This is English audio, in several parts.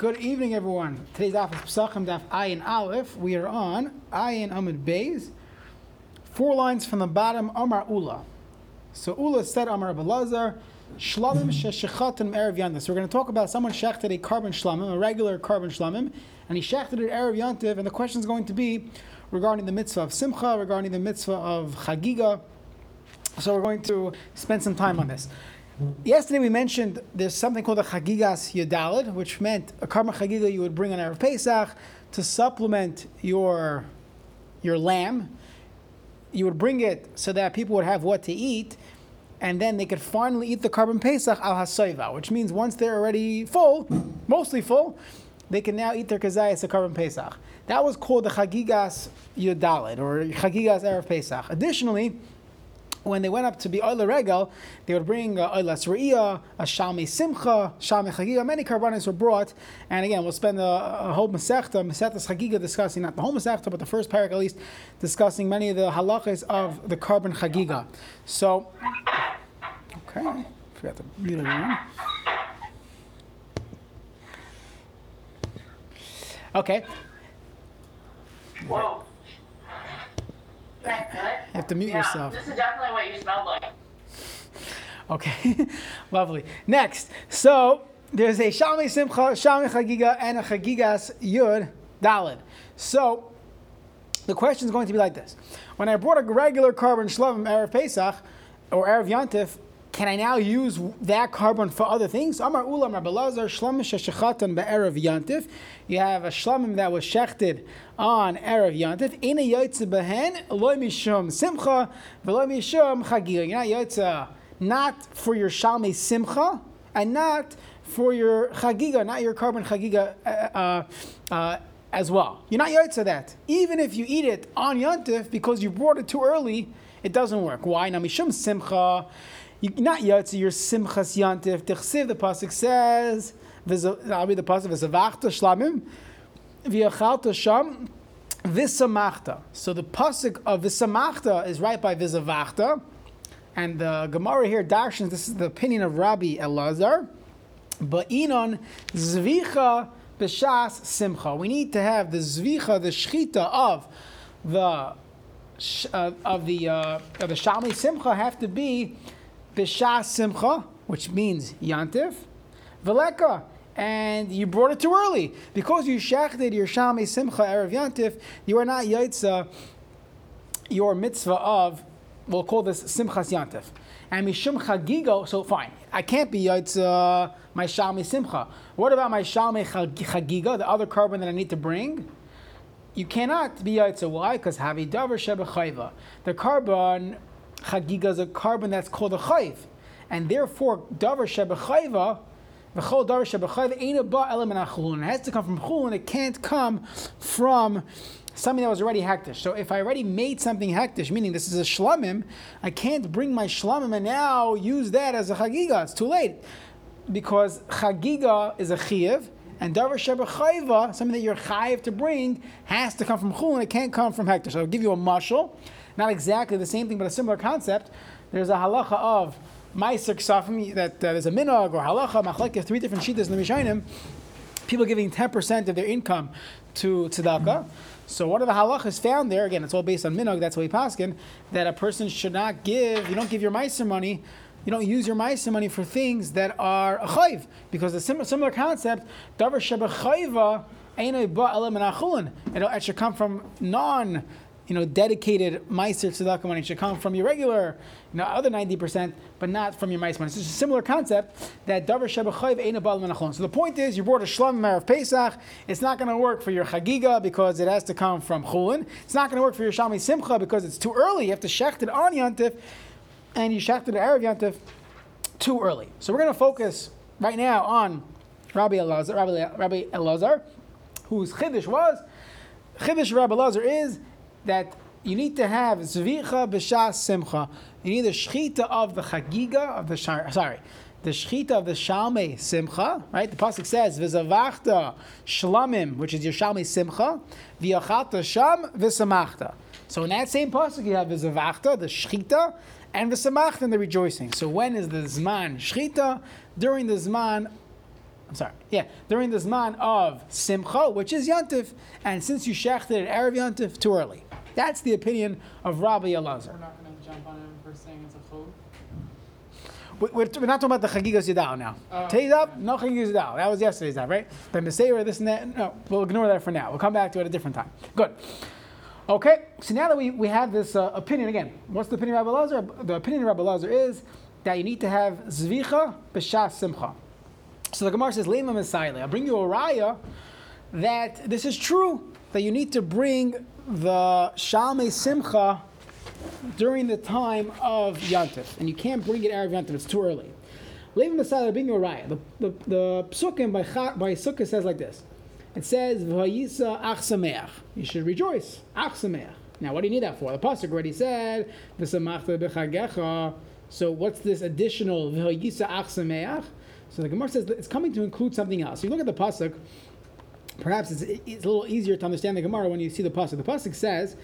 Good evening, everyone. Today's daf is Pesachim Daf Ayin Aleph. We are on Ayin Amid Beis. Four lines from the bottom. Amar Ula. So Ula said Amar Abelazar. Shlamim sheshechatim erev yantiv. So we're going to talk about someone shechted a korban shlamim, a regular korban shlamim, and he shechted it erev yantiv. And the question is going to be regarding the mitzvah of simcha, regarding the mitzvah of chagiga. So we're going to spend some time on this. Yesterday we mentioned there's something called a chagigas yadalid, which meant a karma chagiga you would bring on Erev Pesach to supplement your your lamb. You would bring it so that people would have what to eat, and then they could finally eat the korban Pesach al hasoiva, which means once they're already full, mostly full, they can now eat their kazayas a korban Pesach. That was called the chagigas yadalid or chagigas Erev Pesach. Additionally, when they went up to be Oila Regal, they would bring uh, Oila Sreia, a Shalmi Simcha, Shalmi Chagiga. Many carbonates were brought. And again, we'll spend a, a whole Masechta, Masechtas Chagiga, discussing not the whole Masechta, but the first parak at least, discussing many of the halachas of the korban Chagiga. So, okay, forgot to mute. Okay. Whoa. You have to mute yeah, yourself. This is definitely what you smelled like. Okay, lovely. Next, so there's a Shami Simcha, Shami Chagiga, and a Chagigas Yud Dalid. So the question is going to be like this: When I brought a regular korban shlavim erev Pesach or erev Yantif, can I now use that korban for other things? Amar Ulam Rabbi Lazar Shlamim Sheshachatan be'erev Yantif. You have a shlamim that was shechted on erev Yantif. Ina yotze behen loy mishum simcha v'loy mishum chagiga. You're not yotze not for your shalmei simcha and not for your chagiga, not your korban chagiga. Uh, uh, uh, as well. You're not yotze that. Even if you eat it on Yantif because you brought it too early, it doesn't work. Why? Now, mishum simcha, you, not yotze, your simchas Yantif. Tichsiv, the pasuk says, I'll be the pasuk, v'zavachta shlamim, v'yachalta sham, v'samachta. So the pasuk of v'samachta is right by v'zavachta, and the Gemara here darshans, this is the opinion of Rabbi Elazar, but inon zvicha b'shas simcha. We need to have the zvicha, the shchita of the uh, of the uh, of the shalmei simcha have to be b'shas simcha, which means yantiv, veleka. And you brought it too early because you shachted your shalmei simcha erev yantiv. You are not yaitza your mitzvah of we'll call this simchas yantiv. And mishum chagigo, so fine. I can't be yaitza my shalmei simcha. What about my shalmei chagiga, the other korban that I need to bring? You cannot be yaitza. Why? Because havi davar shebechayva. The korban chagiga is a korban that's called a chayv, and therefore davar shebechayva. V'chol davar shebechayva ain't a ba element achulun. It has to come from chulun. It can't come from something that was already hektish. So if I already made something hektish, meaning this is a shlamim, I can't bring my shlamim and now use that as a chagiga. It's too late because chagiga is a chiv, and davar sheba chayva, something that you're chayiv to bring, has to come from chulin. It can't come from hektish. So I'll give you a mashal, not exactly the same thing, but a similar concept. There's a halacha of meiser ksafim that uh, there's a minog or halacha machlekes, three different shitas in the Mishanim. People giving 10% of their income to tzedakah. So one of the halachas found there, again, it's all based on minog, that's why paskin, that a person should not give, you don't give your meiser money, you don't use your meiser money for things that are a chayv, because the similar, similar concept, davar sheba chayva, It should come from non, you know, dedicated meiser tzedakah money. It should come from your regular, you know, other 90%, but not from your meiser money. So it's a similar concept that davar sheba chayv ain't ba elam So the point is, you brought a shlam of Pesach, it's not going to work for your chagiga because it has to come from chulin. It's not going to work for your shalmi simcha because it's too early. You have to shecht it on yantif and you shafted the Erev Yantif too early. So we're going to focus right now on Rabbi Elazar, Rabbi, Rabbi Elazar, whose chiddush was, chiddush Rabbi Elazar is that you need to have zvicha b'shas simcha. You need the shchita of the chagiga of the sorry, the shchita of the shalmei simcha. Right, the pasuk says v'zavachta shlamim, which is your shalmei simcha, v'yachata sham v'samachta. So in that same pasuk you have v'zavachta, the shchita, and samach and the rejoicing. So when is the zman shchita? During the zman I'm sorry. Yeah, during the Zman of Simcha, which is Yantif, and since you shechted at Erev Yantif, too early. That's the opinion of Rabbi Elazar. We're not going to jump on him for saying it's a. We- We're, we're not talking about the Chagigas Yadal now. Oh. Today's up, no Chagigas Yadal. That was yesterday's up, right? The Messiah, this and that. No, we'll ignore that for now. We'll come back to it at a different time. Good. Okay, so now that we, we have this uh, opinion again, what's the opinion of Rabbi Lazar? The opinion of Rabbi Lazar is that you need to have Zvicha b'shas Simcha. So the Gemara says, Lema Messiah. I'll bring you a raya that this is true, that you need to bring the Shalmei Simcha during the time of Yantif, and you can't bring it Erev Yantif, it's too early. Lema Messiah, I'll bring you a raya. The, the, the Psukim by, by Sukkah says like this. It says, V'hayisa ach sameach. You should rejoice. Ach sameach. Now, what do you need that for? The pasuk already said, V'samachta b'chagecha. So, what's this additional V'hayisa ach sameach? So the Gemara says it's coming to include something else. You look at the pasuk. Perhaps it's, it's a little easier to understand the Gemara when you see the pasuk. The pasuk says,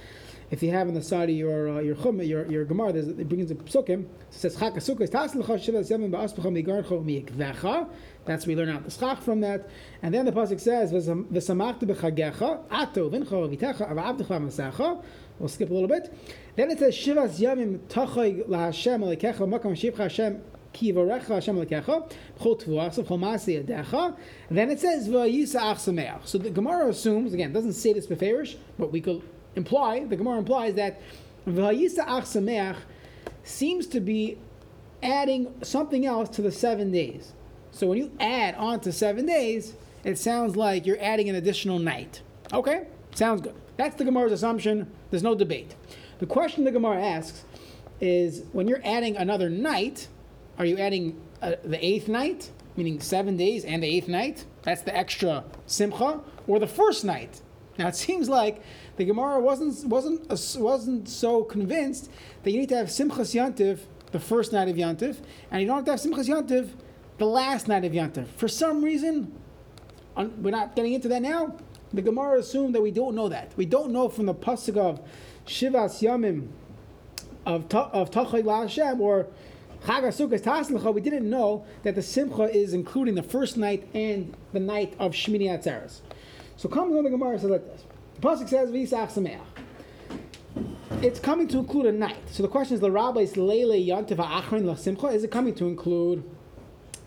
if you have on the side of your uh, your chum, your your Gemara, there's, it brings a psukim. It says chak asukah taslcha shivas yamim ba'aspacha migarcho miikvecha. That's we learn out the schach from that. And then the pasuk says v'samachta b'chagecha ato v'ncho v'techa avavdecha masacha. We'll skip a little bit. Then it says shivas yamim tachay laHashem alekecha makam shivcha Hashem Hashem alekecha b'chol tvuach b'chol yadecha. Then it says v'yisa ach sameach. So the Gemara assumes again doesn't say this beferish, but we could imply the Gemara implies that v'yisa ach sameach seems to be adding something else to the seven days. So when you add on to seven days, it sounds like you're adding an additional night. Okay, sounds good. That's the Gemara's assumption. There's no debate. The question the Gemara asks is when you're adding another night, are you adding uh, the eighth night, meaning seven days and the eighth night? That's the extra simcha, or the first night? Now it seems like the Gemara wasn't wasn't uh, wasn't so convinced that you need to have simchas yantiv the first night of yantiv, and you don't have to have simchas yantiv the last night of yantiv. For some reason, un- we're not getting into that now. The Gemara assumed that we don't know that. We don't know from the pasuk of Shivas Yamim of of Tachay La Hashem or We didn't know that the Simcha is including the first night and the night of Shmini Atzeres. So comes on the Gemara says like this. The pasuk says V'isach Sameach. It's coming to include a night. So the question is, the rabbis Leile Yantiv Achron La Simcha. Is it coming to include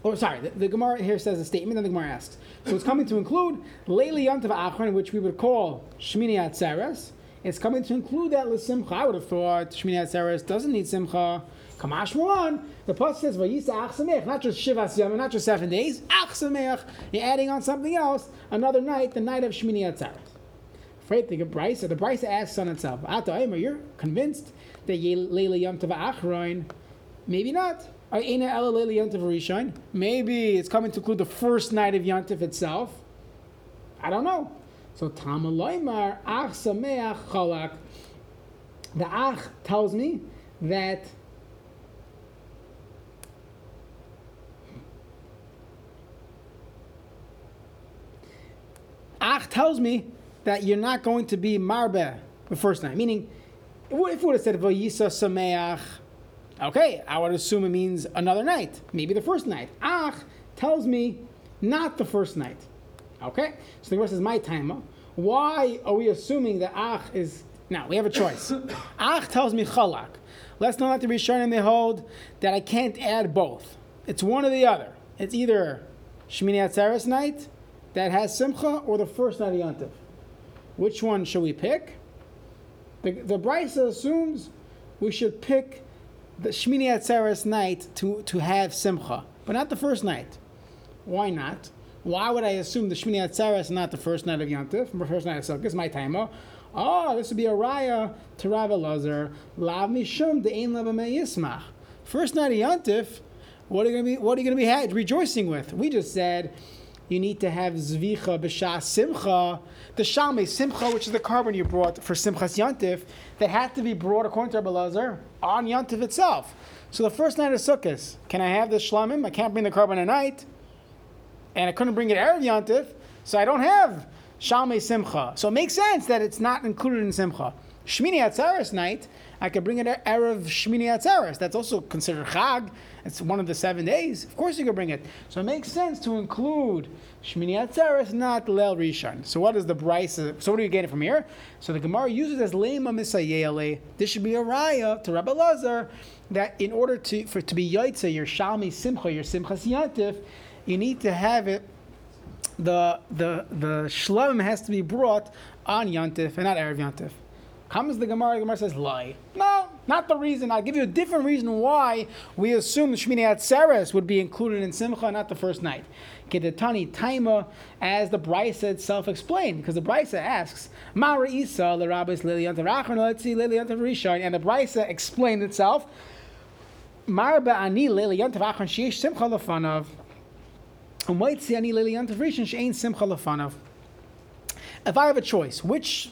or sorry, the, the Gemara here says a statement, and the Gemara asks. So it's coming to include Leili Yantav Achron, which we would call Shmini Atzeres. It's coming to include that L'Simcha. I would have thought Shmini Atzeres doesn't need Simcha. Kamash Moran. The pasuk says Vayisa Ach Sameach, not just Shivas Yom, not just seven days. Ach Sameach. You're adding on something else, another night, the night of Shmini. Afraid to get Bryce. The Bryce asks on itself. Ata Aimer, you're convinced that Leili Yantav Achron? Maybe not. Maybe it's coming to include the first night of Yantif itself. I don't know. So Tamaloimar Ach Sameach Chalak. The Ach tells me that Ach tells me that you're not going to be Marbe the first night. Meaning, if it would have said Vayisa Sameach, Okay, I would assume it means another night, maybe the first night. Ach tells me not the first night. Okay, so the Gemara is my time. Why are we assuming that Ach is now? We have a choice. Ach tells me Chalak. Let's not let the Rishonim they hold that I can't add both. It's one or the other. It's either Shemini Atzeres night that has Simcha or the first night of Yontif. Which one should we pick? The, the Brisa assumes we should pick the Shmini Atzeres night to, to have Simcha, but not the first night. Why not? Why would I assume the Shmini Atzeres and not the first night of Yantif, the first night of Sukkot? my timer. Oh, ah, this would be a raya to Rav Elazar. Lav mishum de'ein lava yismach. First night of Yantif, what are you going to be? What are you going to be rejoicing with? We just said you need to have zvicha b'shas simcha, the shalmei simcha, which is the korban you brought for simchas yantif, that had to be brought according to Rabbi Lazar on yantif itself. So the first night of Sukkot, can I have the shlamim? I can't bring the korban at night, and I couldn't bring it erev yantif, so I don't have shalmei simcha. So it makes sense that it's not included in simcha. Shmini Atzeres night, I could bring it Erev Shmini Atzeres. That's also considered Chag. It's one of the seven days. Of course you could bring it. So it makes sense to include Shmini Atzeres, not Leil Rishon. So what is the Brisa? So what do you get it from here? So the Gemara uses as Lema Misayele. This should be a raya to Rabbi Lazar that in order to for to be Yaitza, your Shalmi Simcha, your Simchas Yantif, you need to have it the the the shlam has to be brought on Yantif and not Erev Yantif. Comes the Gemara, the Gemara says lie. No, not the reason. I'll give you a different reason why we assume the Shmini Atzeres would be included in Simcha, not the first night. Kedetani Taima, as the Brisa itself explained, because the Brisa asks, Mara Isa, Yantarachon, let's see Lili Rishon, and the Brisa explained itself. Mara Ba'ani Lili Yantarachon, Sheish Simcha Lefanav. If I have a choice, which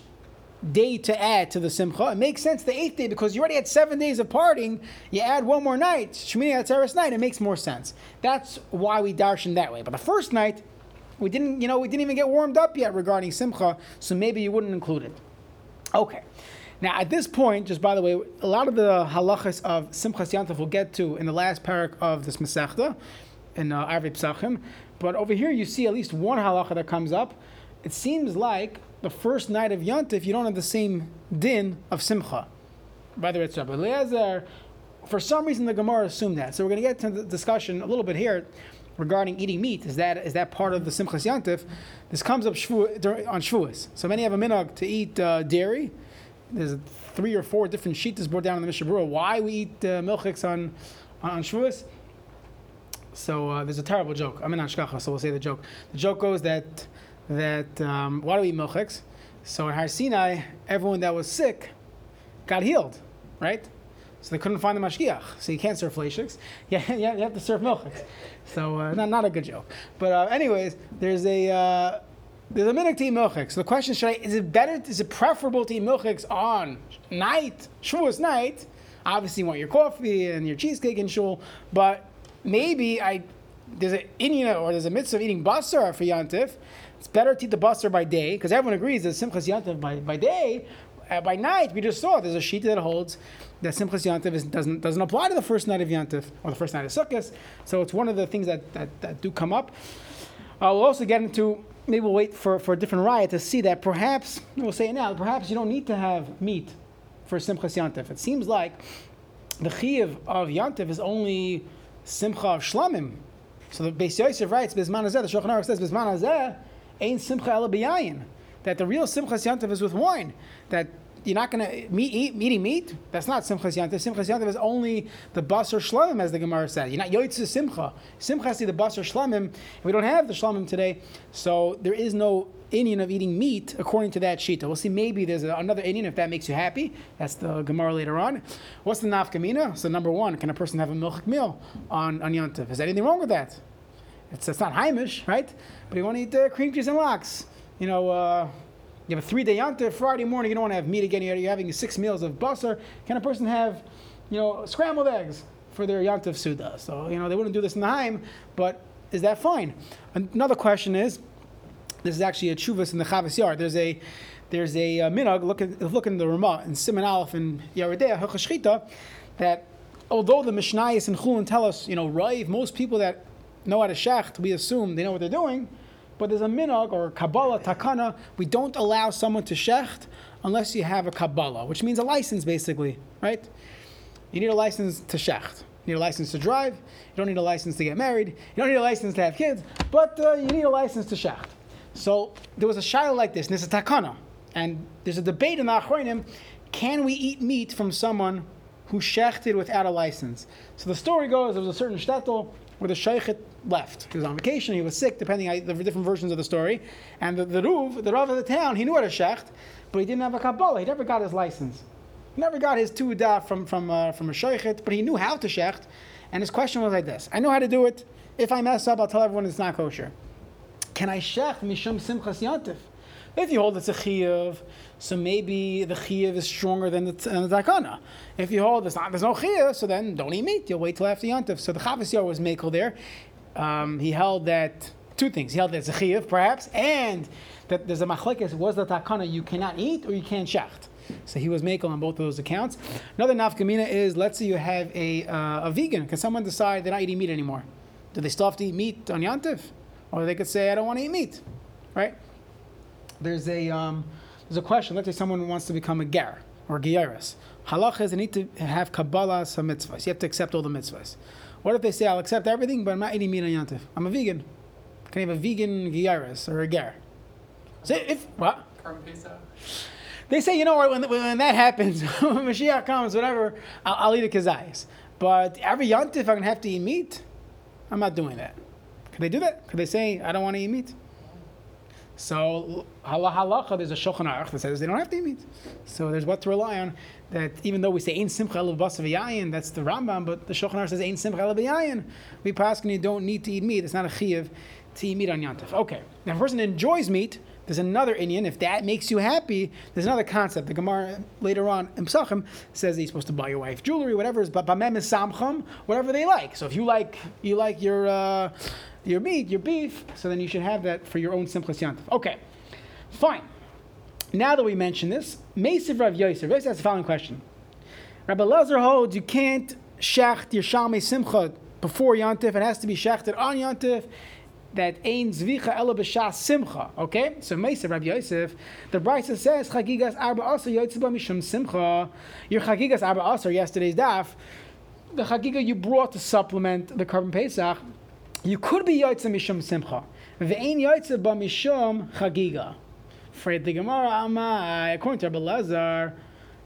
day to add to the simcha? It makes sense the eighth day because you already had seven days of partying. You add one more night, Shmini Atzeres night. It makes more sense. That's why we darshan that way. But the first night, we didn't, you know, we didn't even get warmed up yet regarding simcha, so maybe you wouldn't include it. Okay. Now, at this point, just by the way, a lot of the halachas of Simchas Yantav we'll get to in the last parak of this Masechta, in uh, Arvei Psachim. But over here, you see at least one halacha that comes up. It seems like the first night of Yontif, you don't have the same din of Simcha. Whether it's Rabbi Eliezer, for some reason the Gemara assumed that. So we're going to get to the discussion a little bit here regarding eating meat. Is that is that part of the Simchas Yontif? This comes up shvu, on Shavuos. So many have a minhag to eat uh, dairy. There's three or four different sheets that's brought down in the Mishnah Berurah. Why we eat uh, milchiks on on Shavuos? So uh, there's a terrible joke. I'm in Ashkacha, so we'll say the joke. The joke goes that that um, why do we eat milchiks? So in Har Sinai, everyone that was sick got healed, right? So they couldn't find the mashgiach. So you can't serve fleishiks. Yeah, yeah, you have to serve milchiks. So uh, not, not a good joke. But uh, anyways, there's a uh, there's a minhag to eat milchiks. So the question should I, is it better? Is it preferable to eat milchiks on night, Shavuos night? Obviously, you want your coffee and your cheesecake and shul, but maybe I there's an inyan or there's a mitzvah of eating basar for yantif. It's better to eat the basar by day because everyone agrees that simchas yantif by, by day. Uh, by night, we just saw there's a sheet that holds that simchas yantif is, doesn't doesn't apply to the first night of yantif or the first night of sukkot. So it's one of the things that that, that do come up. Uh, we'll also get into maybe we'll wait for, for a different riot to see that perhaps we'll say it now. Perhaps you don't need to have meat for simchas yantif. It seems like the chiyuv of yantif is only simcha of shlamim. So the Beis Yosef writes, Bizman Hazeh, the Shulchan Aruch says, Hazeh, ain't simcha ela b'yayin. That the real simchas yantiv is with wine. That you're not going to eat, eat eating meat. That's not simchas yantiv. Simchas yantiv is only the basar shlamim, as the Gemara said. You're not yoytze simcha. Simcha is the basar shlamim. We don't have the shlamim today, so there is no inyan of eating meat according to that shita. We'll see. Maybe there's another inyan if that makes you happy. That's the Gemara later on. What's the nafkamina? So number one, can a person have a milchik meal on on yontif? Is there anything wrong with that? It's, it's not Heimish, right? But you want to eat uh, cream cheese and lox. You know, uh, you have a three day yontif. Friday morning, you don't want to have meat again. You're having six meals of basar. Can a person have, you know, scrambled eggs for their yontif suda? So you know they wouldn't do this in the Heim, but is that fine? Another question is this is actually a chuvas in the Chavos Yair. There's a there's a uh, minhag. Look look in the Ramah in Simon Aleph and Yoreh Deah Hachashchita that although the Mishnayos and Chulin tell us, you know, Raiv, most people that know how to shecht, we assume they know what they're doing. But there's a minhag or Kabbalah takana. We don't allow someone to shecht unless you have a Kabbalah, which means a license, basically, right? You need a license to shecht. You need a license to drive. You don't need a license to get married. You don't need a license to have kids. But uh, you need a license to shecht. So there was a shiloh like this, and it's a takana. And there's a debate in the Achronim, can we eat meat from someone who shechted without a license? So the story goes, there was a certain shtetl where the sheikhet left. He was on vacation, he was sick, depending on the different versions of the story. And the, the Ruv, the Rav of the town, he knew how to shecht, but he didn't have a Kabbalah. He never got his license. He never got his tudah from, from, uh, from a sheikhet, but he knew how to shecht. And his question was like this I know how to do it. If I mess up, I'll tell everyone it's not kosher. Can I shech mishum simchas yantif? If you hold it's a chiyuv, so maybe the chiyuv is stronger than the, than the takana. If you hold there's, not, there's no chiyuv, so then don't eat meat. You'll wait till after yantif. So the Chavis was makel there. Um, he held that two things. He held that it's a chiyuv, perhaps, and that there's a machlekes. Was the takana you cannot eat or you can't shecht? So he was makel on both of those accounts. Another nafkamina is let's say you have a, uh, a vegan. Can someone decide they're not eating meat anymore? Do they still have to eat meat on Yantif? Or they could say, I don't want to eat meat, right? There's a, um, there's a question. Let's say someone wants to become a ger or giyaris. Halacha is they need to have Kabbalah some mitzvahs. You have to accept all the mitzvahs. What if they say, I'll accept everything, but I'm not eating meat on Yantif? I'm a vegan. Can I have a vegan giyaris or a ger? So if, what? They say, you know what, when, when that happens, when Mashiach comes, whatever, I'll, I'll eat a kazayas. But every yontif, I'm going to have to eat meat. I'm not doing that. Could they do that? Could they say, I don't want to eat meat? So, halacha, there's a shulchan aruch that says they don't have to eat meat. So there's what to rely on. That even though we say ein simcha elav that's the Rambam, but the shulchan aruch says ein simcha elav. We pass you don't need to eat meat. It's not a chiyuv to eat meat on yantif. Okay, now if a person enjoys meat, there's another inyan. If that makes you happy, there's another concept. The Gemara later on in Psachim says that you're supposed to buy your wife jewelry, whatever is, but bamem is samcham, whatever they like. So if you like you like your uh, your meat, your beef, so then you should have that for your own simchas yantiv. Okay, fine. Now that we mention this, Mesiv Rav Yosef, Yosef has the following question. Rabbi Lazar holds you can't shecht your shalmei simcha before yantif. It has to be shechted on yantif that ein zvicha ela b'shas simcha. Okay, so Meisa Rabbi Yosef, the Brisa says chagigas arba asar yotzeba mishum simcha. Your chagigas arba asar yesterday's daf, the chagiga you brought to supplement the korban pesach, you could be yotze mishum simcha. Ve'ein yotze ba mishum chagiga. Fred the Gemara Amai, according to Rabbi Lazar.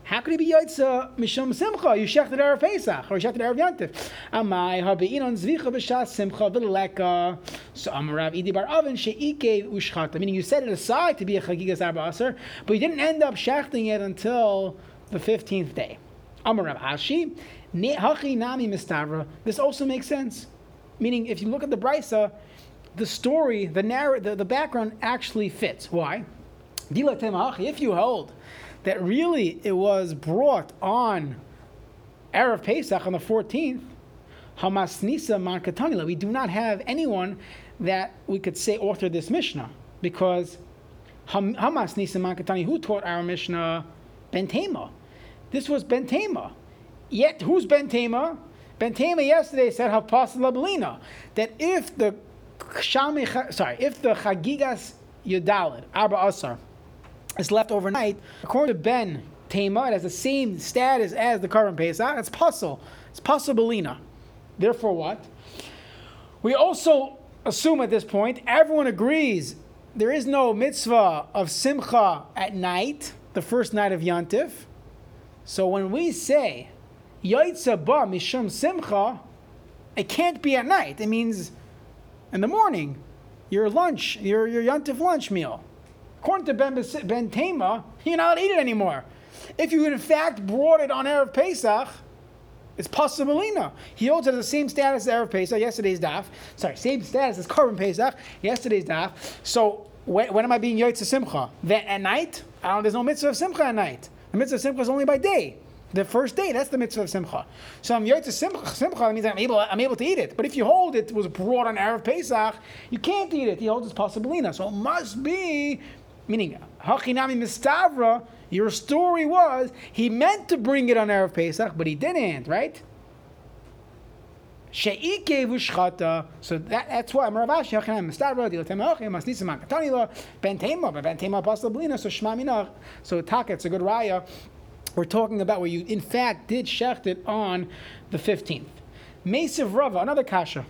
How could he be Yotza Mishum Simcha? You shechted Erev Pesach or you shechted Erev Yantif. Amai habein on Zvicha b'shas Simcha v'leka. So Amarav Idi Bar Avin she'ike ushchata. Meaning you set it aside to be a Chagigas Arba Aser, but you didn't end up shechting it until the 15th day. Amarav Ashi, Hachi Nami Mistavra. This also makes sense. Meaning if you look at the Brisa, the story, the narrative, the, the background actually fits. Why? If you hold that really it was brought on Erev Pesach on the 14th, Hamas Nisa Mankatanila, We do not have anyone that we could say authored this Mishnah because Hamas Nisa Man Katani, who taught our Mishnah? Ben Tema. This was Ben Tema. Yet, who's Ben Ben Tema yesterday said Hapas Labelina that if the sorry, if the Chagigas Yudalid, Arba Asar, is left overnight, according to Ben Tema, it has the same status as the korban Pesach. It's puzzle. It's possibilina. Therefore, what? We also assume at this point, everyone agrees there is no mitzvah of simcha at night, the first night of Yantif. So when we say Yaitza ba mishum simcha, it can't be at night. It means in the morning, your lunch, your, your Yantif lunch meal. According to Ben, ben Tema, you're not allowed to eat it anymore. If you in fact brought it on Erev Pesach, it's possibilina. He holds it the same status as Erev Pesach, yesterday's daf. Sorry, same status as Korban Pesach, yesterday's daf. So when, when am I being Yotze Simcha? Then at night? I don't, there's no mitzvah of Simcha at night. The mitzvah of Simcha is only by day. The first day, that's the mitzvah of Simcha. So I'm Yotze Simcha, Simcha means I'm able, I'm able to eat it. But if you hold it was brought on Erev Pesach, you can't eat it. He holds it's possibilina. So it must be meaning Hachinami Mistavra, your story was he meant to bring it on Erev Pesach, but he didn't, right? She'ike. So that, that's why Maravashi Hachinami Mistavra Dilatem Hachim Ben Tema Pasablina. So Shema Minach. So Taka, it's a good raya. We're talking about where you in fact did shecht it on the fifteenth. Mesiv Rava, another kasha.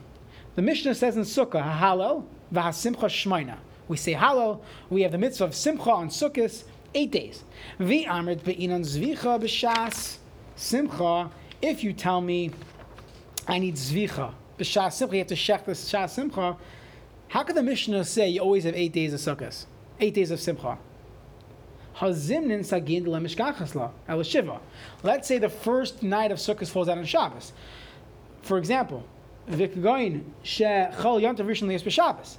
The Mishnah says in Sukkah, Halal v'hasimcha shmaina. We say Hallel. We have the mitzvah of Simcha on Sukkot, eight days. V'amrit be'inan zvicha b'shas Simcha. If you tell me I need zvicha b'shas Simcha, you have to shech the shas Simcha. How could the Mishnah say you always have eight days of Sukkot, eight days of Simcha? Hazimnin sagin lemishkachasla. Let's say the first night of Sukkot falls out on Shabbos. For example, v'kagoin she chol yantav rishon liyas b'Shabbos.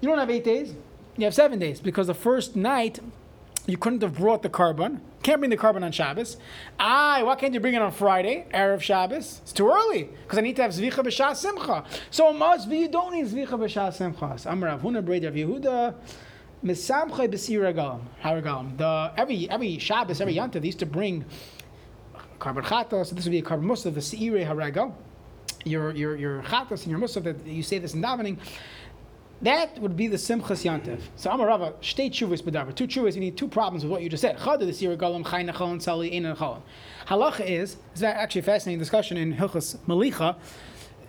You don't have eight days. You have seven days because the first night you couldn't have brought the korban. Can't bring the korban on Shabbos. Ah, why can't you bring it on Friday, Erev Shabbos? It's too early because I need to have Zvicha B'Shas Simcha. So it must be you don't need Zvicha B'Shas Simcha. Amar Rav Huna Braid Yehuda. Misamchay b'sir regalim. How regalim? The every every Shabbos, every Yontif, they used to bring korban chata. So this would be a korban musaf, the seire haregal. Your your your chatas and your musaf that you say this in davening. That would be the simchas yantiv. So I'm a rava. State chuvas bedavar. Two chuvas. You need two problems with what you just said. Chada the sira galam chay nachalon sali ein nachalon. Halacha is is that actually a fascinating discussion in Hilchas Malicha.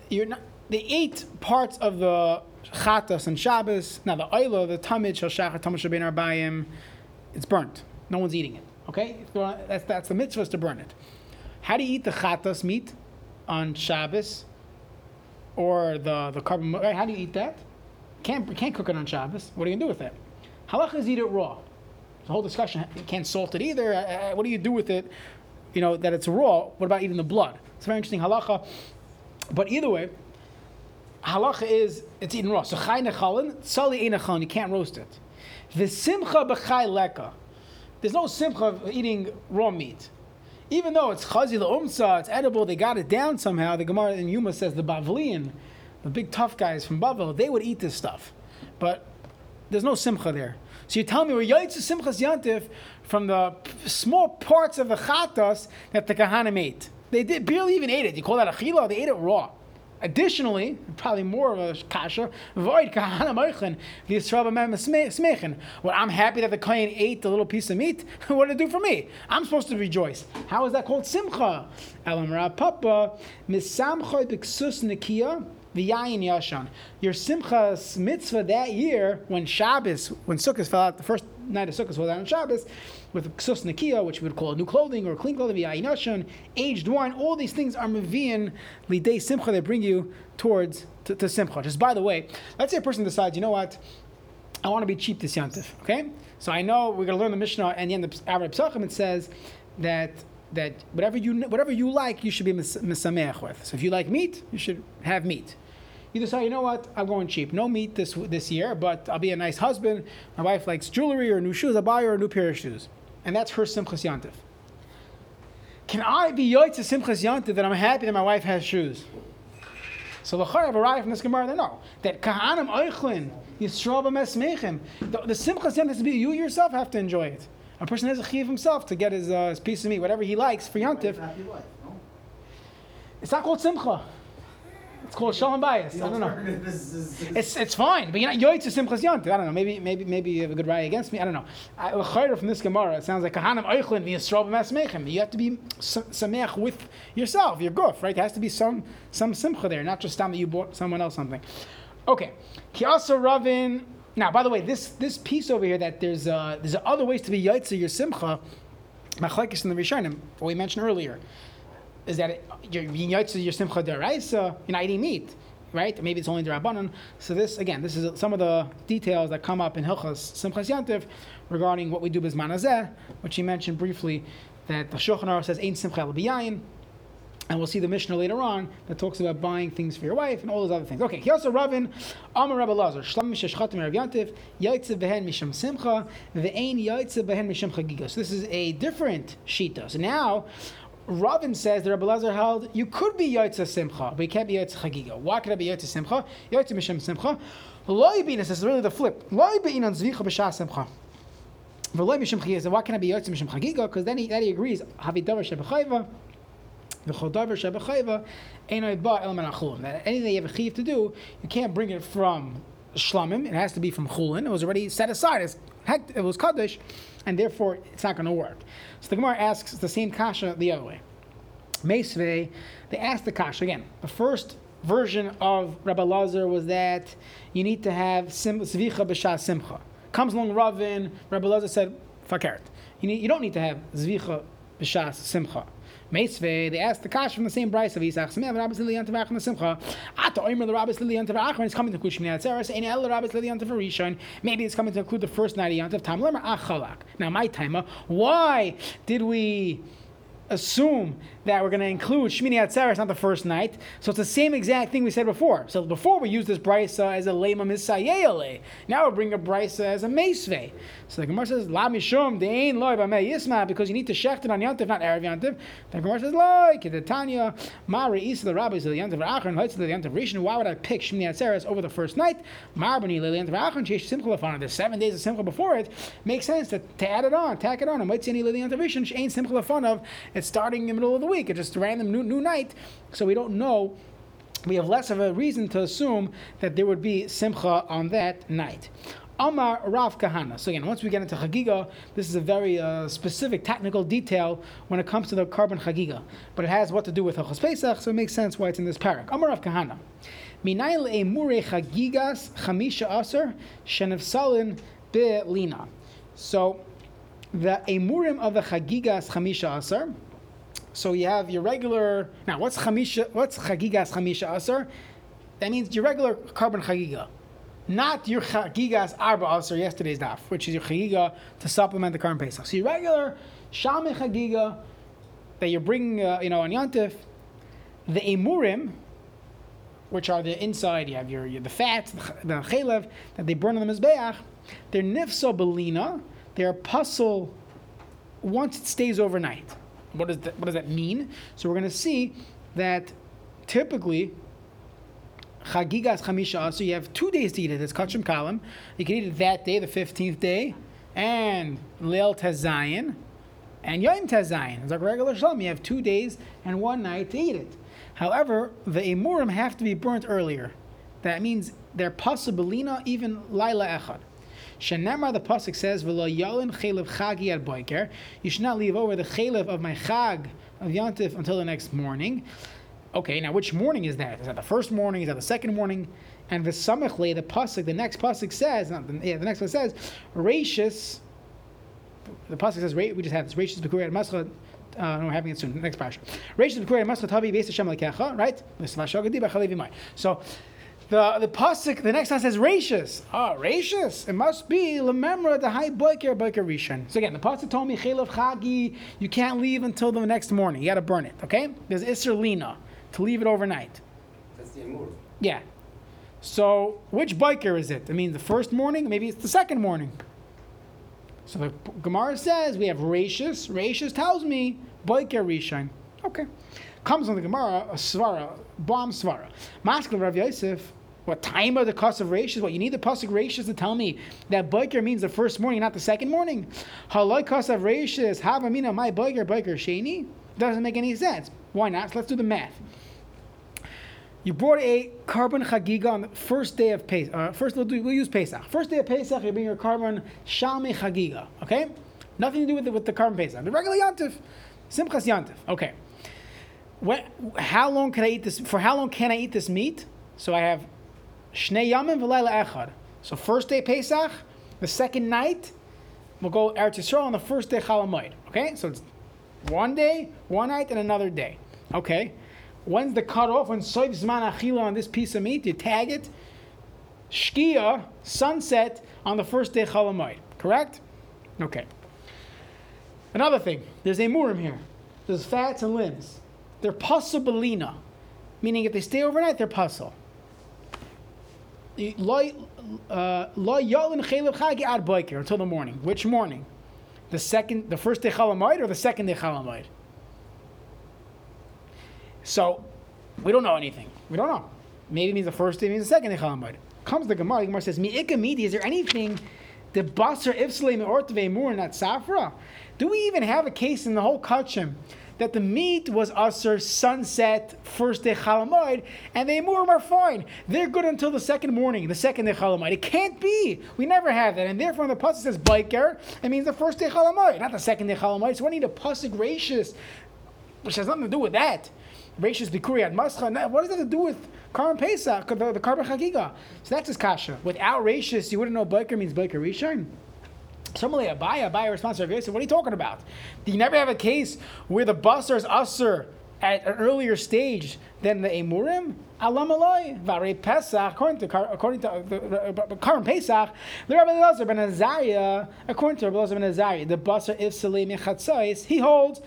You're not the eight parts of the chatas and Shabbos. Now the oila, the tamid shel shachar tamid shabin arbayim, it's burnt. No one's eating it. Okay, that's that's the mitzvah to burn it. How do you eat the chatas meat on Shabbos or the the korban? How do you eat that? Can't can't cook it on Shabbos. What are you gonna do with it? Halacha is eat it raw. The whole discussion. You can't salt it either. Uh, uh, what do you do with it? You know that it's raw. What about eating the blood? It's very interesting halacha. But either way, halacha is it's eaten raw. So chay nechalin, einachalin. You can't roast it. V'simcha b'chay leka. There's no simcha of eating raw meat. Even though it's chazi umsa, it's edible, they got it down somehow. The Gemara in Yoma says the Bavlian, the big tough guys from Bavel, they would eat this stuff. But there's no simcha there. So you tell me we're yaitz simchas yantif from the small parts of the chatas that the kahanim ate. They did barely even ate it. You call that a chila? They ate it raw. Additionally, probably more of a kasha, void kahana moichin smeichin. Well, I'm happy that the kohen ate the little piece of meat. what did it do for me? I'm supposed to rejoice. How is that called simcha? Elam papa misamchoy biksus nikia yashan. Your simchas mitzvah that year when Shabbos, when Sukkot fell out, the first night of Sukkot fell out on Shabbos, with ksus nakia, which we would call new clothing or clean clothing, v'yayin aged wine. All these things are mevian lidei simcha that bring you towards to, to simcha. Just by the way, let's say a person decides, you know what, I want to be cheap this yantif. Okay, so I know we're going to learn the Mishnah and the end of Arab Psachim. It says that that whatever you whatever you like, you should be misameach with. So if you like meat, you should have meat. You decide, you know what, I'm going cheap. No meat this this year, but I'll be a nice husband. My wife likes jewelry or new shoes. I'll buy her a new pair of shoes. And that's her simchas yantiv. Can I be yoitz simchas yantiv that I'm happy that my wife has shoes? So the I've arrived from this Gemara, they know that kahanim oichlin yisroba mesmechim. The simchas yantiv to be you yourself have to enjoy it. A person has a chiv himself to get his, uh, his piece of meat, whatever he likes for yantiv. It's not called simcha. It's called shalom bias. I don't know. It's it's fine, but you're not yoitz simchas yantiv. I don't know. Maybe maybe maybe you have a good raya against me. I don't know. I, from this gemara, it sounds like kahanim oichlin v'yisrael b'masmechem. You have to be sameach with yourself, your guf, right? There has to be some some simcha there, not just that you bought someone else something. Okay, He also ravin. Now, by the way, this this piece over here that there's uh, there's other ways to be yaitz your simcha. Machlekes in the Rishonim, what we mentioned earlier is that you're being your simcha deraisa, you're not eating meat, right? Maybe it's only derabanan. So this again, this is some of the details that come up in Hilchas Simchas Yantiv regarding what we do with manazeh, which he mentioned briefly, that the Shulchan Aruch says ain't simcha b'yayin. And we'll see the Mishnah later on that talks about buying things for your wife and all those other things. Okay, he also Ravin, Amar Rabbi Lazar, Shlam Mishash Chatim Rav Yantiv, Yaitze Behen Misham Simcha, Ve'ein Yaitze Behen Misham Chagiga. So this is a different Shita. So now, Ravin says that Rabbi Lazar held you could be Yotze Simcha, but you can't be Yotze Chagiga. Why could I be Yotze Simcha? Yotze Mishem Simcha. Loi Binas is really the flip. Loi Binan Zvicha B'Shah Simcha. V'loi Mishem Chagiga. Why can't I be Yotze Mishem Chagiga? Because then he, then he agrees. Havi Davar Shebechayva. V'chol Davar Shebechayva. Einoi Ba El Menachulun. That anything you have a chiv to do, you can't bring it from Shlamim. It has to be from Chulin. It was already set aside. It's, it was Kaddish and therefore it's not going to work. So the Gemara asks the same kasha the other way. They asked the kasha again. The first version of Rabbi Lazar was that you need to have zvicha b'shas simcha. Comes along Ravin, Rabbi Lazar said, fakert. You, need, you don't need to have zvicha b'shas simcha. Meisve, they asked the kash from the same price of Isaac. Smev Rabbis Simcha. Ata the Rabbis coming to. Ein El Rabbis. Maybe it's coming to include the first night of Yantav Tam Achalak. Now my timer, why did we assume that we're going to include Shmini Atzeres, not the first night. So it's the same exact thing we said before. So before we used this brisa as a lema misayele. Now we bring a brisa as a mesve. So the Gemara says, La mishum de'ein loy b'mei yisma, because you need to shecht it on Yantiv, not Erev Yantiv. The Gemara says, Loy, kedetanya, ma re'is the rabbis of the Yantiv Achron, hoitz the Yantiv Rishon. Why would I pick Shmini Atzeres over the first night? Mar b'ni le Yantiv Achron, sheesh simcha lefana. There's seven days of simcha before it. Makes sense to, to add it on, tack it on. And might say le Yantiv Rishon, she'ain simcha lefana. It's starting in the middle of the week. It's just a random new, new night. So we don't know we have less of a reason to assume that there would be simcha on that night. Amar Rav Kahana. So again, once we get into Chagiga, this is a very uh, specific technical detail when it comes to the korban Chagiga, but it has what to do with Hilchos Pesach, so it makes sense why it's in this parak. Amar Rav Kahana. Minayin le'emure Chagigas chamisha aser shenivsalin be lina. So the emurim of the Chagigas chamisha asar. So you have your regular. Now, what's chamisha? What's chagigas chamisha asar? That means your regular korban chagiga, not your chagigas arba aser yesterday's daf, which is your chagiga to supplement the carbon pesach. So your regular shame chagiga that you're bringing, uh, you know, on yontif, the emurim, which are the inside, you have your, your the fats, the, the chalev that they burn on the mizbeach. They're nifso belina. They're puzzle once it stays overnight. What does that, what does that mean? So we're going to see that typically Chagigas Chamisha, so you have two days to eat it. It's Kachim Kalam. You can eat it that day, the 15th day, and Leil Tezayin, and Yom Tezayin. It's like regular Shalom. You have two days and one night to eat it. However, the Emurim have to be burnt earlier. That means they're possibilina even Laila Echad. Shenemar, the pasuk says, "V'lo yalin chelev chagi at boiker." You should not leave over the chelev of my chag of yantif until the next morning. Okay, now which morning is that? Is that the first morning? Is that the second morning? And the samachle, the pasuk, the next pasuk says, not the, yeah, the next one says, "Rachis." The pasuk says, "We just have this rachis b'kurei mascha." Uh, no, we're having it soon. Next lekecha. Right. So the the pasuk, the next one says rachis. Ah, rachis. It must be lememra the high boiker boiker rishon. So again, the pasuk told me chelav chagi. You can't leave until the next morning. You got to burn it. Okay. There's iser lina to leave it overnight. That's the emur. Yeah. So which biker is it? I mean, the first morning. Maybe it's the second morning. So the Gemara says we have rachis. Rachis tells me boiker rishon. Okay. Comes on the Gemara a svara, bomb svara. Maskal Rav Yosef. What time of the cost of rachis? What you need the pasuk rachis to tell me that biker means the first morning, not the second morning. Haloi cost of rachis. Havamina my biker biker sheni. Doesn't make any sense. Why not? So let's do the math. You brought a korban chagiga on the first day of Pesach. Uh, first, we'll, do, we'll use Pesach. First day of Pesach, you bring your korban shame chagiga. Okay, nothing to do with the, with the korban Pesach. The regular yantif, simchas yantif. Okay. When, how long can I eat this? For how long can I eat this meat? So I have shnei yamin v'layla echad. So first day Pesach, the second night, we'll go Eretz Yisrael on the first day Chalamoid. Okay, so it's one day, one night, and another day. Okay. When's the cutoff? When soiv zman achila on this piece of meat, you tag it. Shkia, sunset on the first day chalamoid. Correct? Okay. Another thing, there's a murim here. There's fats and limbs. They're possibilina, meaning if they stay overnight, they're uh, ad boiker until the morning. Which morning? The second, the first day chalamoid or the second day chalamoid? So we don't know anything. We don't know. Maybe it means the first day, means the second day chalamoid. Comes the Gemara. The Gemara says, "Mi'ika midi." Is there anything? The basar ifsle me'ortve mur not safra. Do we even have a case in the whole kachim that the meat was usher sunset first day chalamoid and the emurim are fine? They're good until the second morning, the second day chalamoid. It can't be. We never have that, and therefore when the pasuk says biker, it means the first day chalamoid, not the second day chalamoid. So we need a pasuk gracious, which has nothing to do with that. Rashis Bikuri at Mascha. What does that have to do with Karban Pesach, the, the Chagiga? So that's his kasha. Without Rashis, you wouldn't know Biker means Biker Rishon. Similarly, Abaya, Abaya responds to Rav What are you talking about? Do you never have a case where the basar is usher at an earlier stage than the emurim? Alam aloi, Vare Pesach, according to according to uh, the, the, uh, Karban Pesach, the Rabbi Elazar ben Azariah, according to Rabbi Elazar ben Azariah, the basar if salei mechatzais, he holds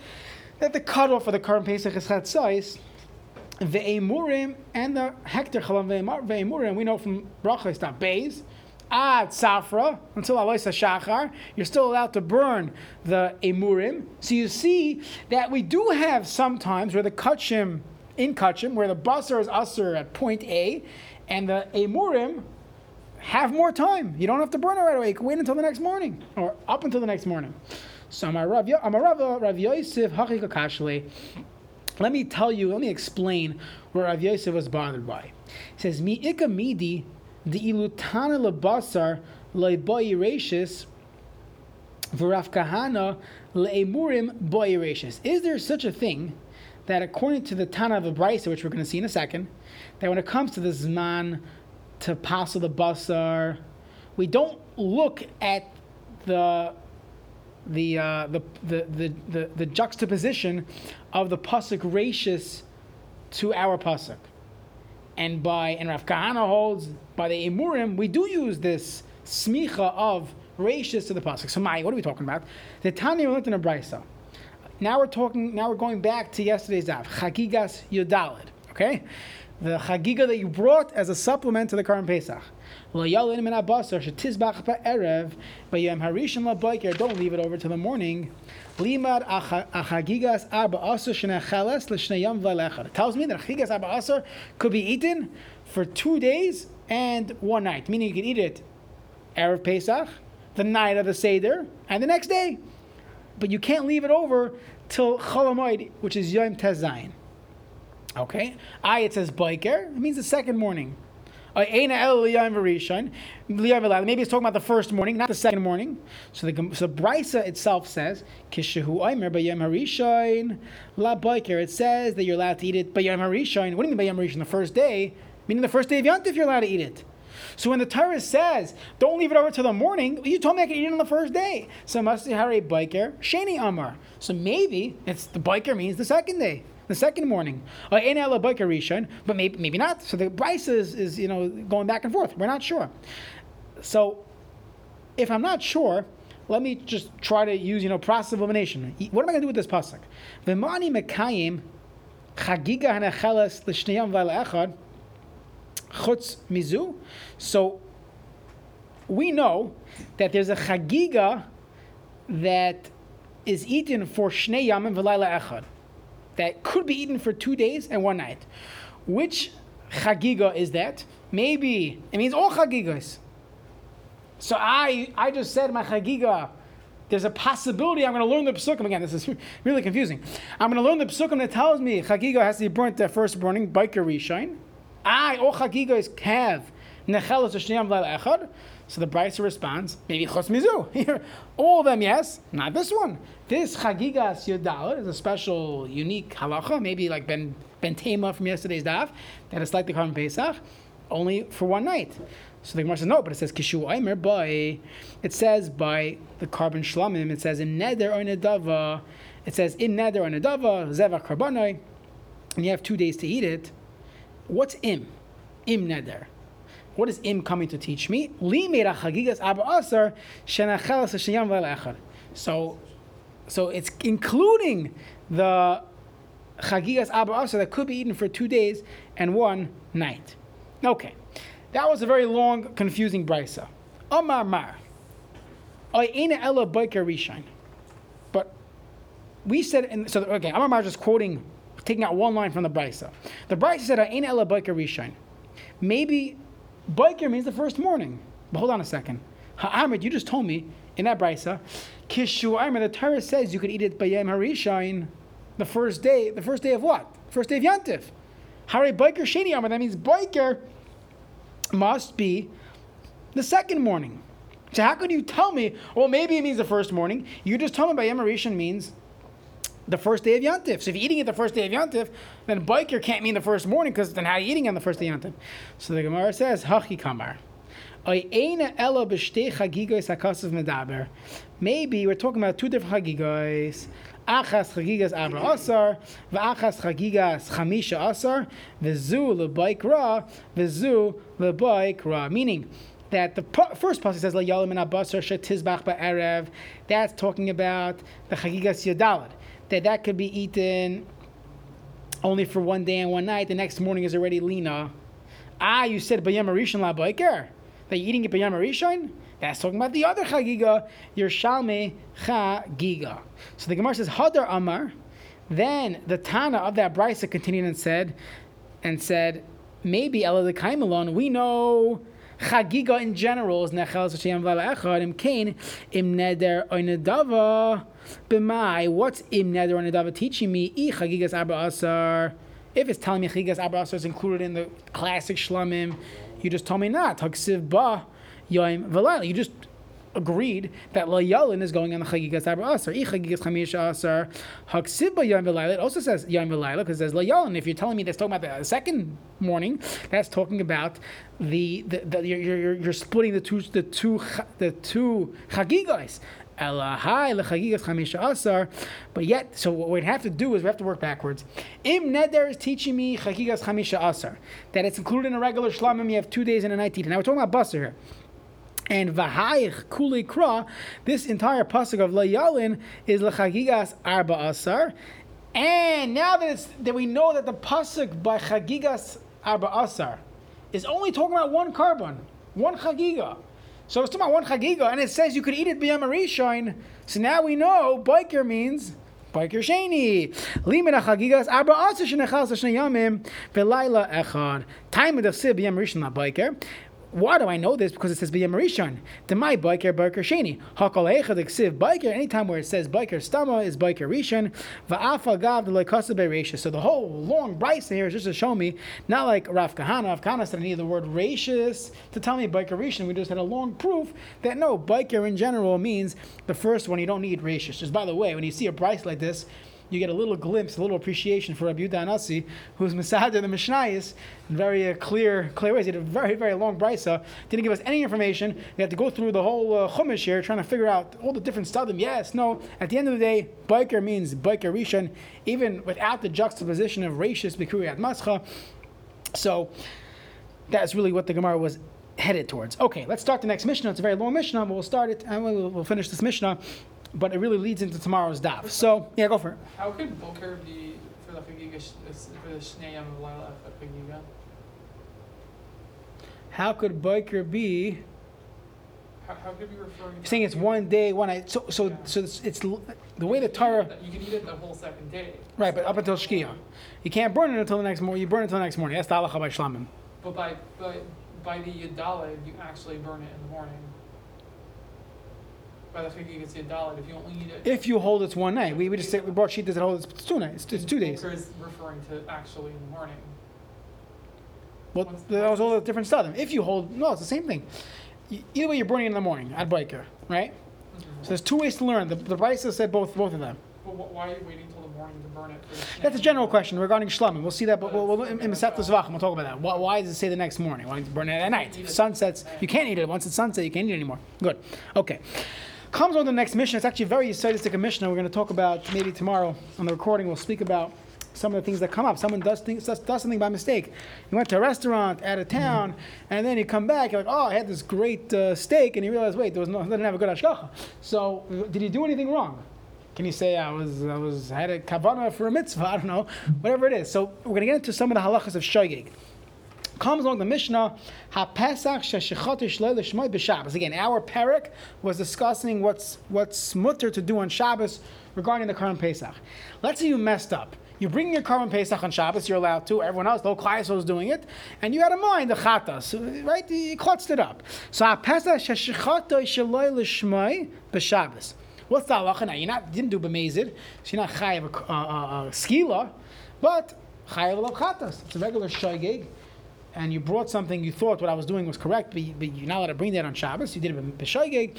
that the cutoff for the current Pesach is Chatzais, Ve'emurim and the Hector Chalam Ve'emurim, we know from Bracha it's not Beis, Ad Safra, until Aloisa Shachar, you're still allowed to burn the Emurim. So you see that we do have sometimes where the Kachim, in Kachim, where the Basar is Usr at point A, and the Emurim have more time. You don't have to burn it right away. You can wait until the next morning, or up until the next morning. So Amar Rav Yosef Hachik Let me tell you, let me explain where Rav Yosef was bothered by. He says, Mi ika midi the ilutana lebasar le'boy rashis v'raf kahana le'emurim boy rashis. Is there such a thing that according to the Tana of the which we're going to see in a second, that when it comes to the Zman to passel the basar, we don't look at the the, uh, the, the, the, the, the, juxtaposition of the pasuk rachis to our pasuk. And by and Rav Kahana holds by the Emurim, we do use this smicha of rachis to the pasuk. So, Mai, what are we talking about? The Tana learned in a brisa. Now we're talking. Now we're going back to yesterday's daf, Chagigas Yudalid. Okay, the Chagiga that you brought as a supplement to the current Pesach. Don't leave it over to the morning. It tells me that Chagigas Arba Asar could be eaten for two days and one night, meaning you can eat it Erev Pesach, the night of the Seder, and the next day. But you can't leave it over till Cholamoid, which is Yom Tezayin. Okay? I, it says biker. It means the second morning. Uh, Maybe it's talking about the first morning, not the second morning. So the so Brisa itself says, Kishahu Aimer Bayam Harishain La Biker. It says that you're allowed to eat it Bayam Harishain. What do you mean Bayam Harishain? The first day? Meaning the first day of Yantif, you're allowed to eat it. So when the Torah says, don't leave it over till the morning, you told me I could eat it on the first day. So must have a biker, Shani Amar. So maybe it's the biker means the second day the second morning. Uh, but maybe, maybe not. So the Bryce is, is you know going back and forth. We're not sure. So if I'm not sure, let me just try to use you know process of elimination. What am I going to do with this pasuk? V'mani mekayim chagiga hanecheles l'shneyam v'le'echad chutz mizu. So we know that there's a chagiga that is eaten for shnei yamim v'layla echad that could be eaten for two days and one night. Which chagiga is that? Maybe it means all chagigas. So I I just said my chagiga. There's a possibility I'm going to learn the psukim again. This is really confusing. I'm going to learn the psukim that tells me chagiga has to be burnt the first burning biker rishine. Ah, oh, I all chagigas have nechelas shniyam echad. So the Brisa responds, maybe chos mizu. All of them, yes. Not this one. This chagigas yodal is a special, unique halacha. Maybe like ben ben tema from yesterday's daf that is like the Korban Pesach, only for one night. So the Gemara says no, but it says kishu aimer by. It says by the korban shlamim. It says in neder or nedava. It says in neder or nedava zeva karbanai, and you have two days to eat it. What's im? Im neder. What is im coming to teach me? So, so it's including the chagigas abba asar that could be eaten for two days and one night. Okay, that was a very long, confusing brisa. Amar mar, ela rishain. But we said, in, so okay, Amar mar just quoting, taking out one line from the brisa. The brisa said, "Aina ela rishain." Maybe Biker means the first morning. But hold on a second. Ha'amid, you just told me in that brisa, Kishu Amid, the Torah says you could eat it by Yom Harishain, the first day. The first day of what? First day of Yantif. Hare Biker Sheni Amid, that means Biker must be the second morning. So how could you tell me, well, maybe it means the first morning? You just told me by Yom Harishain means the first day of Yantif. So if you're eating it the first day of Yantif, then biker can't mean the first morning because then how are you eating on the first day of Yantif? So the Gemara says, Hachi Kamar. Maybe we're talking about two different chagigos. Achas chagigas abra asar, v'achas chagigas chamisha asar, v'zu lebaik ra, v'zu lebaik ra. Meaning that the first passage says la yalim and ba'erev. That's talking about the chagigas yadalit. That that could be eaten only for one day and one night. The next morning is already lina. Ah, you said bayam rishon la biker that you're eating it bayam rishon. That's talking about the other chagiga, your shalme chagiga. So the Gemara says hadar amar. Then the Tana of that brisa continued and said, and said, maybe Ella the Kaimalon, we know Chagiga in general is Nechel Sashayam Vala Echad, Im Kain, Im Neder Oinadava, B'mai, what's Im Neder Oinadava teaching me? I Chagigas Abba Asar. If it's telling me Chagigas Abba Asar is included in the classic Shlamim, you just told me not. Haksiv Ba, Yoim Valala. You just agreed that La Yalin is going on the Chagigas Asar. I Chagigas Chamisha Asar. Haksiba Yom V'Layla. It also says Yom V'Layla because there's La Yalin. If you're telling me that's talking about the second morning, that's talking about the, the, the you're, you're, you're splitting the two the two the two Chagigas. But yet, so what we'd have to do is we have to work backwards. Im neder is teaching me chagigas chamisha asar that it's included in a regular shlamim. You have two days and a night to. Now we're talking about basar here. And v'hayich kuli kra, this entire pasuk of layalin is lechagigas arba asar. And now that that we know that the pasuk by chagigas arba asar is only talking about one korban, one chagiga. So it's talking about one chagiga, and it says you could eat it b'yam. So now we know biker means biker sheni. Limit chagigas arba asar shenechal yamim v'layla echad. Time of the sib b'yam rishon biker. Why do I know this? Because it says B'yam. To my biker, biker sheni. Hakal echad eksiv biker. Anytime where it says biker stama is biker rishon. Va'afa gav bereisha. So the whole long brisa here is just to show me, not like Rav Kahana. Rav Kahana said I need the word rachis to tell me biker rishon. We just had a long proof that no, biker in general means the first one you don't need rachis. Just by the way, when you see a price like this, you get a little glimpse, a little appreciation for Rabbi Yudah who's Masada the Mishnayis, in very uh, clear, clear ways. He had a very, very long brisa. Didn't give us any information. We had to go through the whole uh, Chumash here, trying to figure out all the different stadim. Yes, no. At the end of the day, biker means biker rishon, even without the juxtaposition of rachis b'kuriyat mascha. So that's really what the Gemara was headed towards. Okay, let's start the next Mishnah. It's a very long Mishnah, but we'll start it and we'll, we'll finish this Mishnah but it really leads into tomorrow's daf. So yeah, go for it. How could Boker be for the Chagiga sh- for the Shnei Yom V'Layla for Chagiga? How could biker be? How, how could be referring? You're to saying it's one day, one night. So so Yeah. so it's, it's the way the You can eat Torah. You can eat it the whole second day. Right, but up until Shkia, you can't burn it until the next morning. You burn it until the next morning. That's the halacha by Shlamim. But by by by the Yadalid, you actually burn it in the morning. By the Chagigas Yadalid, if you only eat it. If you hold it's one night, we, we just said we brought sheet that hold it's two nights. It's, it's two days. Boker is referring to actually in the morning. Well, that was all the different stuff. If you hold, no, it's the same thing. You- Either way, you're burning in the morning at biker, right? Mm-hmm. So there's two ways to learn. The, the Brisa said both both of them. But wh- why are you waiting till the morning to burn it? That's a general question regarding shlamim. We'll see that, but we'll, we'll, in in Masechet uh, Zvachim, we'll talk about that. Why, why does it say the next morning? Why don't you burn it at night? If sun you can't eat it. Once it's sunset, you can't eat it anymore. Good. Okay. Comes on the next mission. It's actually a very exciting mission. And we're going to talk about maybe tomorrow on the recording. We'll speak about some of the things that come up. Someone does things, does, does something by mistake. You went to a restaurant out of town, and then you come back. You're like, oh, I had this great uh, steak, and you realize, wait, there was no, I didn't have a good ashkacha. So, did you do anything wrong? Can you say I was I was I had a kavana for a mitzvah? I don't know, whatever it is. So we're going to get into some of the halachas of shogeg. Comes along the Mishnah, HaPesach sheshichotish le'lishmoy b'Shabbos. Again, our parak was discussing what's what's mutter to do on Shabbos regarding the Korban Pesach. Let's say you messed up. You bring your Korban Pesach on Shabbos, you're allowed to. Everyone else, whole class was doing it, and you had in mind the chatas, right? You clutched it up. So HaPesach sheshichotish le'lishmoy b'Shabbos. What's the halacha now? You're not didn't do b'mezid, so you're not chayav a, a, a, a skila, but chayav a chatas. It's a regular shogeg and you brought something you thought what I was doing was correct, but, you, but you're not allowed to bring that on Shabbos. You did it b'shoigeg,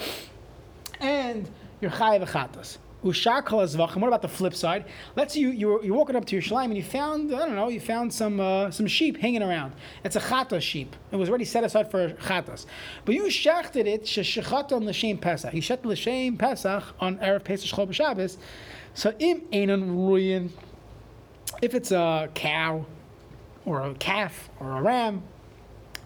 and you're chayav hazvachim. What about the flip side? Let's say you, you you're walking up to your shalim and you found I don't know you found some uh, some sheep hanging around. It's a chata sheep. It was already set aside for chatas, but you shachted it sheshachata on l'shem pesach. You shechted l'shem pesach on erev pesach chol b'Shabbos. So im ruyin. If it's a cow or a calf or a ram,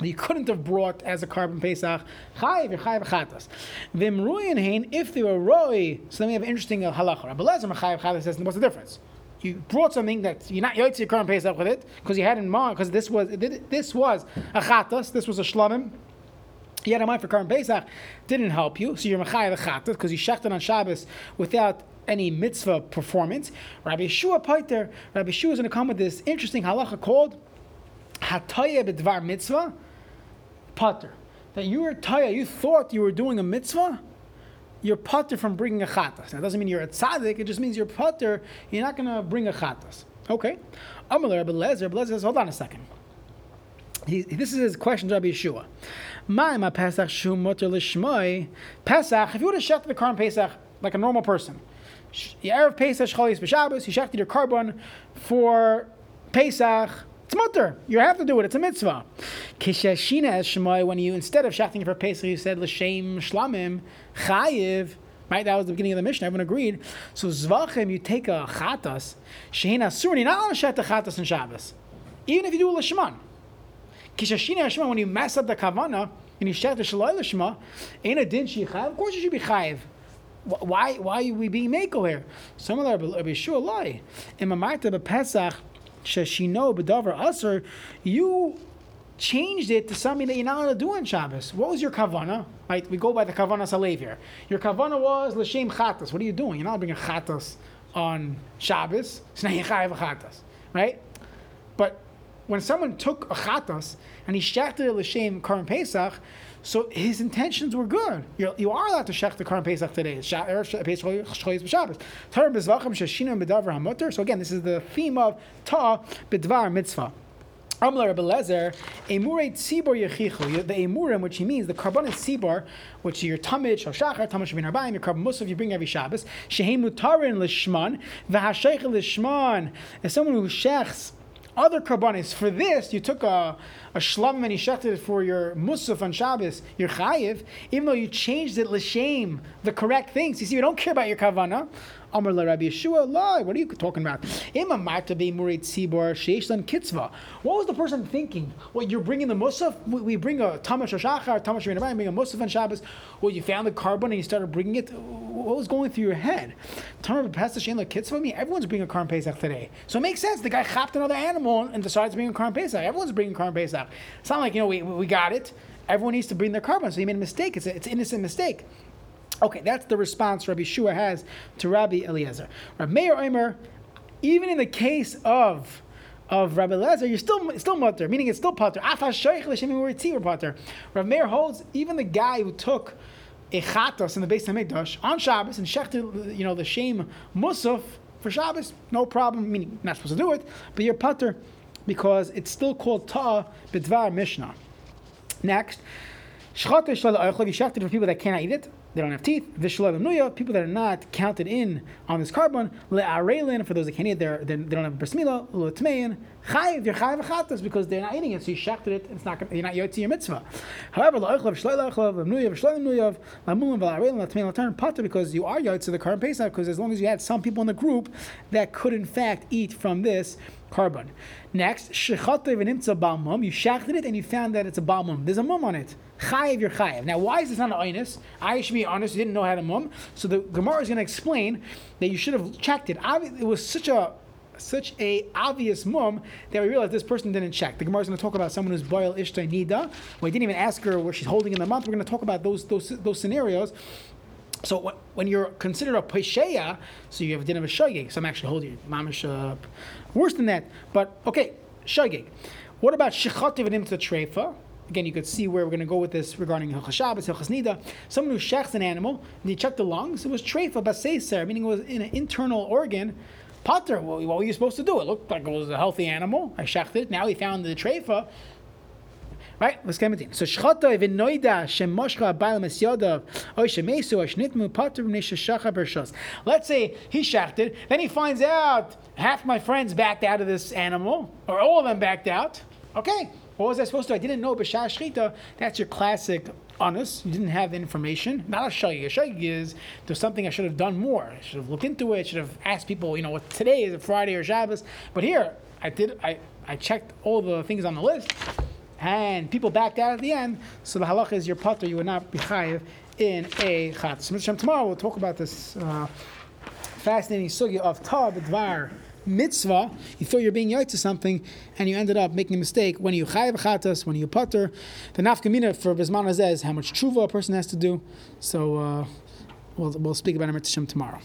you couldn't have brought as a korban pesach chayiv, chayiv chatas. Vimruyin hein, if they were roi, so then we have interesting uh, halacha. Rabbi Lezer chayiv chatas says, what's the difference? You brought something that you're not yotzi korban pesach with it because you had in mind because this was this was a chatas, this was a shlamim. You had in mind for korban pesach, didn't help you, so you're mechayiv chatas because you shechted on Shabbos without any mitzvah performance. Rabbi Yeshua Paiter, Rabbi Yeshua is going to come with this interesting halacha called hataya b'dvar mitzvah pater. That you were taya, you thought you were doing a mitzvah, you're pater from bringing a chatas. That doesn't mean you're a tzaddik, it just means you're pater, you're not going to bring a chatas. Okay? Amalur Rabbi Lezer, Rabbi Lezer says, hold on a second. He, this is his question to Rabbi Yeshua. My ma Pesach shu mutter. Pesach, if you would have shechted the Karm Pesach like a normal person, Erev Pesach Shchalis B'Shabbos, you shechted your korban for Pesach, it's mutter. You have to do it. It's a mitzvah. When you instead of shachting for Pesach, you said l'shem shlamim chayiv. Right, that was the beginning of the mission. Everyone agreed. So zvachim, you take a chatas, shehin. You're not allowed to the chatas in Shabbos, even if you do a lishman. Kishashina shema, when you mess up the kavana and you shach the shalai lishma, ain't a din shichav. Of course you should be chayiv. Why, why are we being makel here? Some of them are sure lie. In Mamarta Pesach, Shashino B'davar Aser, you changed it to something that you're not allowed to do on Shabbos. What was your kavana? Right, we go by the kavana salev here. Your kavana was l'shem chatas. What are you doing? You're not bringing chatas on Shabbos. So now you chayav chatas, right? But when someone took a chatas and he shechted it l'shem karim pesach, so his intentions were good. You're, you are allowed to shech the Karm Pesach today. So again, this is the theme of Ta Bidvar Mitzvah. Amla Rabbi Lezer, Emure Tzibor Yechichu, the Emurim, which he means the korban Tzibor, which is your Tamid, Shal Shachar, Tamid Shabin Arbaim, your korban Musaf, you bring every Shabbos, Shehem Mutarin Lishman, Vahashaych Lishman, as someone who shechs other karbanis. For this, you took a, a shlam and you shechted it for your musaf on Shabbos, your chayiv, even though you changed it l'shem, the correct things. You see, we don't care about your kavana. Amr la Rabbi Yeshua, lie. What are you talking about? Ima tzibor sheishlan kitzva. What was the person thinking? Well, you're bringing the musaf. We bring a tamash shachar, tamash bring a musaf on Shabbos. Well, you found the korban and you started bringing it. What was going through your head? Tamash pastor shein la kitzva. I mean, everyone's bringing a karm pesach today, so it makes sense. The guy chapped another animal and decided to bring a karm pesach. Everyone's bringing karm pesach. It's not like you know we, we got it. Everyone needs to bring their korban, so he made a mistake. It's, a, it's an innocent mistake. Okay, that's the response Rabbi Shua has to Rabbi Eliezer. Rabbi Meir Omer, even in the case of of Rabbi Eliezer, you're still still mutter, meaning it's still pater. pater. Rabbi Meir holds even the guy who took a chatos in the base of Mikdash on Shabbos and shechted, you know, the shame musaf for Shabbos, no problem. Meaning not supposed to do it, but you're pater because it's still called ta b'dvar mishnah. Next, shechted for people that cannot eat it they don't have teeth. Vishla nuya, people that are not counted in on this korban. Le'arelin, for those that can't eat, they don't have brismila. Le'tmein, chayiv, you're chayiv chatas because they're not eating it, so you shechted it. It's not you're not yotzi your mitzvah. However, la'ochlav shloy la'ochlav nuya v'shloy nuya la'mulim v'la'arelin le'tmein le'turn pater because you are yotzi the korban pesach because as long as you had some people in the group that could in fact eat from this korban. Next, balmum, you shechted it and you found that it's a balmum. There's a mum on it. Chayiv, you're chayiv. Now, why is this not an oinus? I should be honest, you didn't know how to mum. So the Gemara is going to explain that you should have checked it. It was such a such a obvious mum that we realized this person didn't check. The Gemara is going to talk about someone who's boil ishtai nida. We didn't even ask her where she's holding in the month. We're going to talk about those those those scenarios. So when you're considered a pesheya, so you have a din of a shogeg. Some actually holding mamish uh, worse than that. But okay, shogeg. What about shechativ and imta treifa? Again, you could see where we're going to go with this regarding Hilchas Shabbos, Hilchas Nida. Someone who shechs an animal, and he checked the lungs, it was treifa baseser, meaning it was in an internal organ. Potter, what were you supposed to do? It looked like it was a healthy animal. I shechted it. Now he found the treifa. Right? Let's get it. So shchata even noida shemoshcha ba'al mesyodav oy shemesu oy shnitmu pater shacha bershos. Let's say he shechted, then he finds out half my friends backed out of this animal, or all of them backed out. Okay, what was I supposed to? I didn't know B'Shah Shchita. That's your classic honest. You didn't have the information. Not a shayig. A shayig is there's something I should have done more. I should have looked into it. I should have asked people. You know, what today is a Friday or Shabbos. But here, I did. I I checked all the things on the list, and people backed out at the end, so the halacha is your putter, you would not be chayiv in a chat. Tomorrow we'll talk about this uh, fascinating sugya of tab dvar mitzvah. You thought you're being yoy to something, and you ended up making a mistake. When you chayiv chatas, when you putter, the nafkamina for bisman is how much tshuva a person has to do. So uh, we'll, we'll speak about it tomorrow.